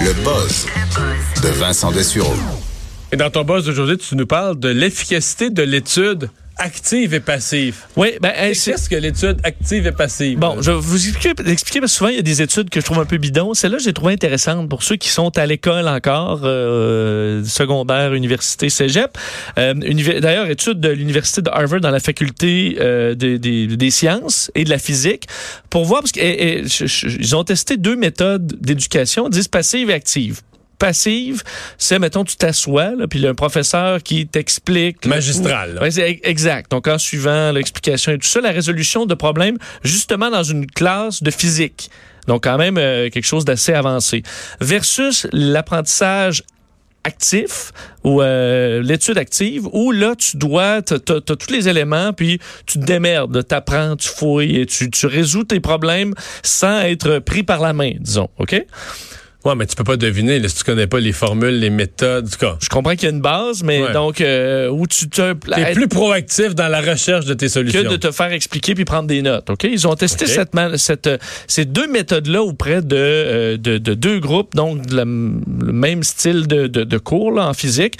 Le buzz de Vincent Dessureau. Et dans ton buzz d'aujourd'hui, tu nous parles de l'efficacité de l'étude active et passive. Oui, ben, C'est ce que l'étude active et passive? Bon, je vais vous expliquer, expliquer parce que souvent, il y a des études que je trouve un peu bidons. Celle-là, j'ai trouvé intéressante pour ceux qui sont à l'école encore, euh, secondaire, université, cégep. Euh, D'ailleurs, étude de l'Université de Harvard dans la faculté euh, des, des- des sciences et de la physique pour voir, parce qu'ils ont testé deux méthodes d'éducation, disent passive et active passive, c'est, mettons, tu t'assois, puis il y a un professeur qui t'explique. Magistral, là. C'est e- exact. Donc, en suivant l'explication et tout ça, la résolution de problèmes, justement dans une classe de physique. Donc, quand même, euh, quelque chose d'assez avancé. Versus l'apprentissage actif ou euh, l'étude active où là tu dois t'as t'as- t'as tous les éléments puis tu te démerdes t'apprends tu fouilles et tu, tu résous tes problèmes sans être pris par la main disons ok? Ouais, mais tu peux pas deviner là, si tu connais pas les formules, les méthodes. Tout cas, je comprends qu'il y a une base mais Ouais. donc euh, où tu te t'es plus proactif dans la recherche de tes solutions. que de te faire expliquer puis prendre des notes. Ok, ils ont testé cette, cette, euh, ces deux méthodes-là auprès de, euh, de, de deux groupes, donc de la le même style de, de, de cours là, en physique.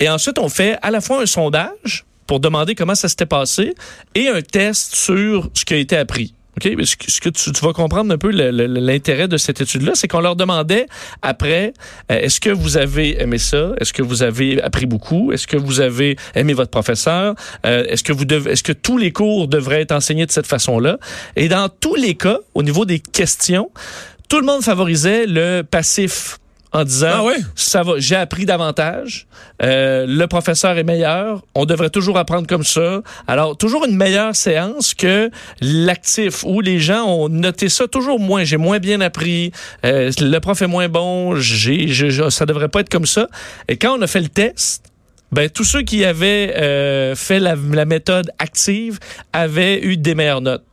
Et ensuite, on fait à la fois un sondage pour demander comment ça s'était passé et un test sur ce qui a été appris. Ce que, tu, vas comprendre un peu l'intérêt de cette étude-là, c'est qu'on leur demandait après, euh, est-ce que vous avez aimé ça? Est-ce que vous avez appris beaucoup? Est-ce que vous avez aimé votre professeur? Euh, est-ce que tous les cours devraient être enseignés de cette façon-là? Et dans tous les cas, au niveau des questions, tout le monde favorisait le passif en disant Ah ouais? ça va, j'ai appris davantage, euh, le professeur est meilleur, on devrait toujours apprendre comme ça. Alors toujours une meilleure séance que l'actif où les gens ont noté ça toujours moins, j'ai moins bien appris, euh, le prof est moins bon, j'ai, ça devrait pas être comme ça. Et quand on a fait le test, ben, tous ceux qui avaient euh, fait la, la méthode active avaient eu des meilleures notes.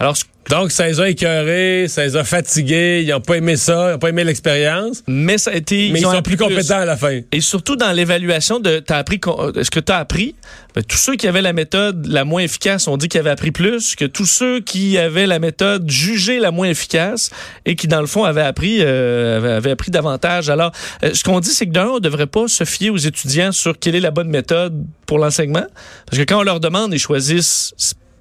Alors, ce- Donc, ça les a écœurés, ça les a fatigués, ils ont pas aimé ça, ils ont pas aimé l'expérience, mais ça a été... mais ils ont sont plus compétents à la fin. Et surtout dans l'évaluation de t'as appris est-ce que tu as appris Ben, tous ceux qui avaient la méthode la moins efficace ont dit qu'ils avaient appris plus que tous ceux qui avaient la méthode jugée la moins efficace et qui dans le fond avaient appris euh, avaient, avaient appris davantage. Alors euh, ce qu'on dit c'est que d'un on devrait pas se fier aux étudiants sur quelle est la bonne méthode pour l'enseignement parce que quand on leur demande ils choisissent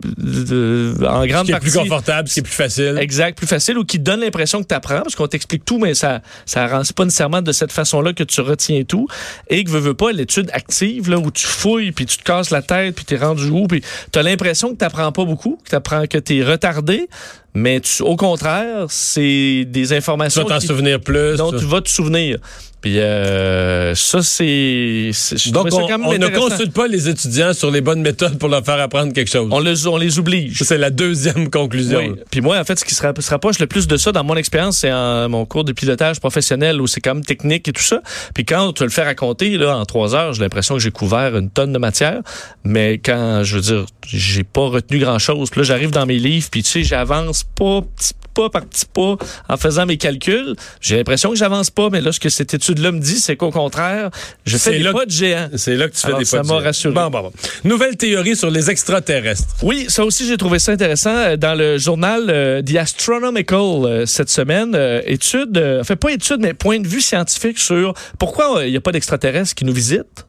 en Ce grande qui est partie plus confortable, ce qui est plus facile. Exact, plus facile ou qui donne l'impression que tu apprends parce qu'on t'explique tout mais ça ça rend pas nécessairement de cette façon-là que tu retiens tout et que veux, veux pas l'étude active là où tu fouilles puis tu te casses la tête puis tu es rendu où puis tu as l'impression que tu apprends pas beaucoup, que tu apprends que tu es retardé mais tu, au contraire, c'est des Tu informations vas t'en souvenir plus. dont tu vas te souvenir. Puis euh, ça c'est Donc, on, on ne consulte pas les étudiants sur les bonnes méthodes pour leur faire apprendre quelque chose. on les on les oblige. C'est la deuxième conclusion. Oui. Puis moi, en fait, ce qui se, rapp- se rapproche le plus de ça dans mon expérience, c'est en mon cours de pilotage professionnel où c'est quand même technique et tout ça. Puis quand tu le fais raconter là, en trois heures, j'ai l'impression que j'ai couvert une tonne de matière. Mais quand, je veux dire, j'ai pas retenu grand-chose. Puis là, j'arrive dans mes livres, puis tu sais, j'avance pas petit pas par petit pas en faisant mes calculs. J'ai l'impression que j'avance pas, mais là, ce que cette étude-là me dit, c'est qu'au contraire, je fais des là pas de géant. C'est là que tu fais Alors, des ça pas m'a rassuré. Bon, bon, bon. Nouvelle théorie sur les extraterrestres. Oui, ça aussi, j'ai trouvé ça intéressant. Euh, Dans le journal euh, The Astronomical euh, cette semaine, euh, étude, enfin pas étude, mais point de vue scientifique sur pourquoi il n'y a pas d'extraterrestres qui nous visitent,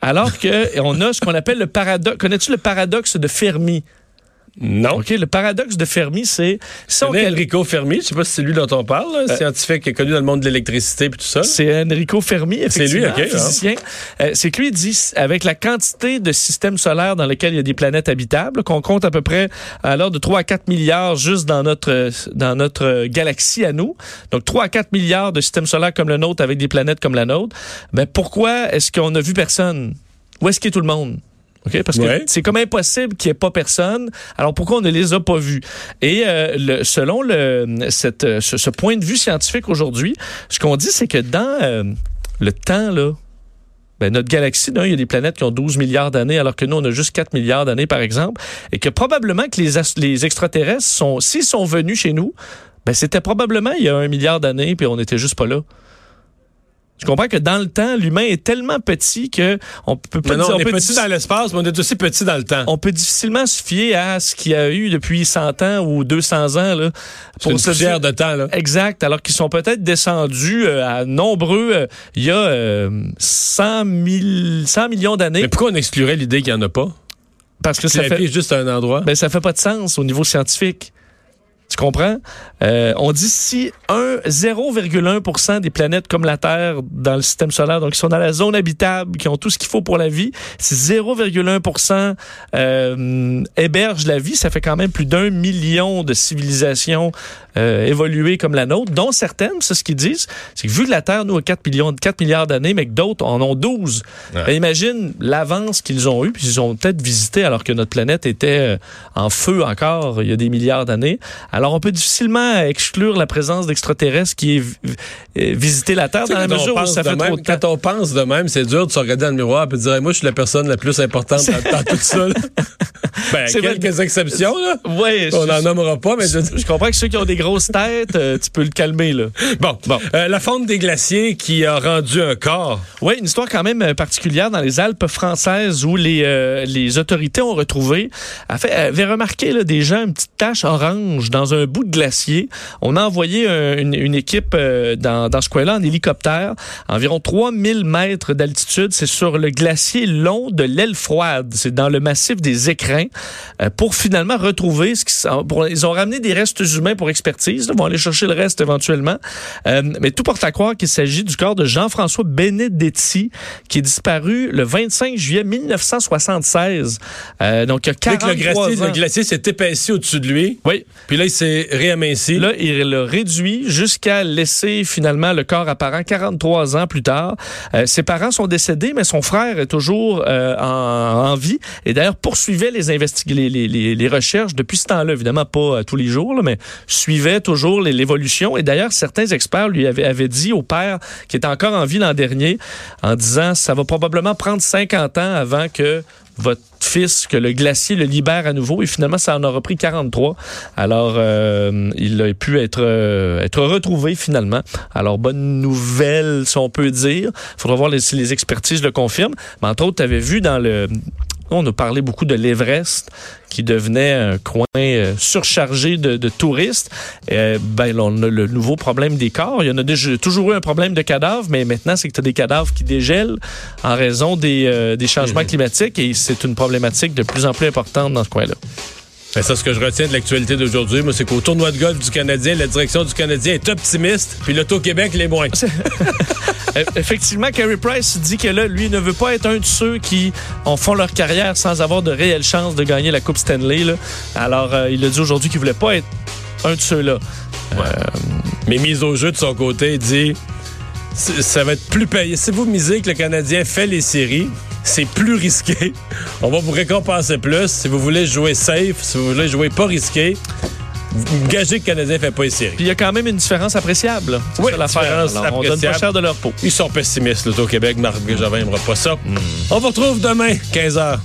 alors que on a ce qu'on appelle le paradoxe. Connais-tu le paradoxe de Fermi? Non. OK, le paradoxe de Fermi, c'est... si on C'est Enrico Fermi, je sais pas si c'est lui dont on parle, là, scientifique qui est connu dans le monde de l'électricité et tout ça. C'est Enrico Fermi, effectivement, lui, ok, physicien. Euh, c'est que lui dit, avec la quantité de systèmes solaires dans lesquels il y a des planètes habitables, qu'on compte à peu près à l'heure de 3 à 4 milliards juste dans notre euh, dans notre euh, galaxie à nous. Donc 3 à 4 milliards de systèmes solaires comme le nôtre avec des planètes comme la nôtre. Ben pourquoi est-ce qu'on n'a vu personne? Où est-ce qu'est tout le monde? OK? Parce que Ouais. c'est comme impossible qu'il n'y ait pas personne. Alors pourquoi on ne les a pas vus? Et euh, le- selon le, cette, euh, ce, ce point de vue scientifique aujourd'hui, ce qu'on dit, c'est que dans euh, le temps, là, ben, notre galaxie, il y a des planètes qui ont 12 milliards d'années, alors que nous, on a juste 4 milliards d'années, par exemple. Et que probablement que les, les extraterrestres, sont, s'ils sont venus chez nous, ben, c'était probablement il y a un milliard d'années, puis on n'était juste pas là. Je comprends que dans le temps, l'humain est tellement petit que on peut pas non, dire- on est peut petit dans l'espace, mais on est aussi petit dans le temps. on peut difficilement se fier à ce qu'il y a eu depuis 100 ans ou 200 ans là C'est une se dire- de temps, là. Exact, alors qu'ils sont peut-être descendus euh, à nombreux euh, il y a euh, 100, 000 100 millions d'années Mais pourquoi on exclurait l'idée qu'il n'y en a pas? parce que ça la fait vie est juste un endroit. ben ça fait pas de sens au niveau scientifique. Tu comprends? Euh, on dit si un 0,1% des planètes comme la Terre dans le système solaire, donc qui sont dans la zone habitable, qui ont tout ce qu'il faut pour la vie, si 0,1% euh, héberge la vie, ça fait quand même plus d'un million de civilisations euh, évoluées comme la nôtre, dont certaines, c'est ce qu'ils disent, c'est que vu que la Terre, nous, a 4, millions, 4 milliards d'années, mais que d'autres en ont 12, Ouais. ben, imagine l'avance qu'ils ont eue, puis ils ont peut-être visité alors que notre planète était euh, en feu encore il y a des milliards d'années. Alors, on peut difficilement exclure la présence d'extraterrestres qui est euh, visiter la Terre Tu sais, dans la mesure où ça fait même, trop de temps. Quand on pense de même, c'est dur de se regarder dans le miroir et de dire, moi, je suis la personne la plus importante dans, dans tout ça. ben, vrai. quelques exceptions, là. Ouais, On n'en nommera pas, mais je... je comprends que ceux qui ont des grosses têtes, euh, tu peux le calmer, là. Bon, Bon. Euh, la fonte des glaciers qui a rendu un corps. Oui, une histoire quand même particulière dans les Alpes françaises où les, euh, les autorités ont retrouvé, a fait, avait remarqué là, gens une petite tache orange dans un bout de glacier. On a envoyé un- une, une équipe euh, dans, dans ce coin-là en hélicoptère, environ 3000 mètres d'altitude. C'est sur le glacier long de l'aile froide. C'est dans le massif des écrins euh, pour finalement retrouver ce qui pour- Ils ont ramené des restes humains pour expertise. Ils vont aller chercher le reste éventuellement. Euh, mais tout porte à croire qu'il s'agit du corps de Jean-François Benedetti, qui est disparu le 25 juillet 1976. Euh, donc, il y a le 43 glacier, ans. le glacier s'est épaissi au-dessus de lui. Oui. Puis là, il s'est réamincé. Là, il l'a réduit jusqu'à laisser finalement le corps apparent 43 ans plus tard. Euh, ses parents sont décédés, mais son frère est toujours euh, en, vie et d'ailleurs poursuivait les, recherches depuis ce temps-là. Évidemment, pas euh, tous les jours, mais suivait toujours l'évolution. Et d'ailleurs, certains experts lui avaient, avaient dit au père qui était encore en vie l'an dernier en disant ça va probablement prendre 50 ans avant que votre fils, que le glacier le libère à nouveau. Et finalement, ça en aura pris 43. Alors, euh, il a pu être, euh, être retrouvé finalement. Alors, bonne nouvelle, si on peut dire. faudra voir si les expertises le confirment. Mais entre autres, tu avais vu dans le... On a parlé beaucoup de l'Everest, qui devenait un coin euh, surchargé de, de touristes. Euh, ben, là, on a le nouveau problème des corps. Il y en a déjà toujours eu un problème de cadavres, mais maintenant, c'est que tu as des cadavres qui dégèlent en raison des, euh, des changements climatiques et c'est une problématique de plus en plus importante dans ce coin-là. Ben, ça, ce que je retiens de l'actualité d'aujourd'hui, moi, c'est qu'au tournoi de golf du Canadien, la direction du Canadien est optimiste, puis l'Auto-Québec l'est moins. Euh, Effectivement, Carey Price dit que là, lui, ne veut pas être un de ceux qui en font leur carrière sans avoir de réelles chances de gagner la Coupe Stanley. là. Alors, euh, il a dit aujourd'hui qu'il voulait pas être un de ceux-là. Mais mise au jeu de son côté, il dit ça va être plus payé. Si vous misez que le Canadien fait les séries, c'est plus risqué. On va vous récompenser plus. Si vous voulez jouer safe, si vous voulez jouer pas risqué, gagez que le Canadien fait pas les séries. Puis il y a quand même une différence appréciable. là. Oui, l'affaire. On donne pas cher de leur peau. Ils sont pessimistes, l'Auto-Québec. Marc Javin n'aimera pas ça. On vous retrouve demain, 15h.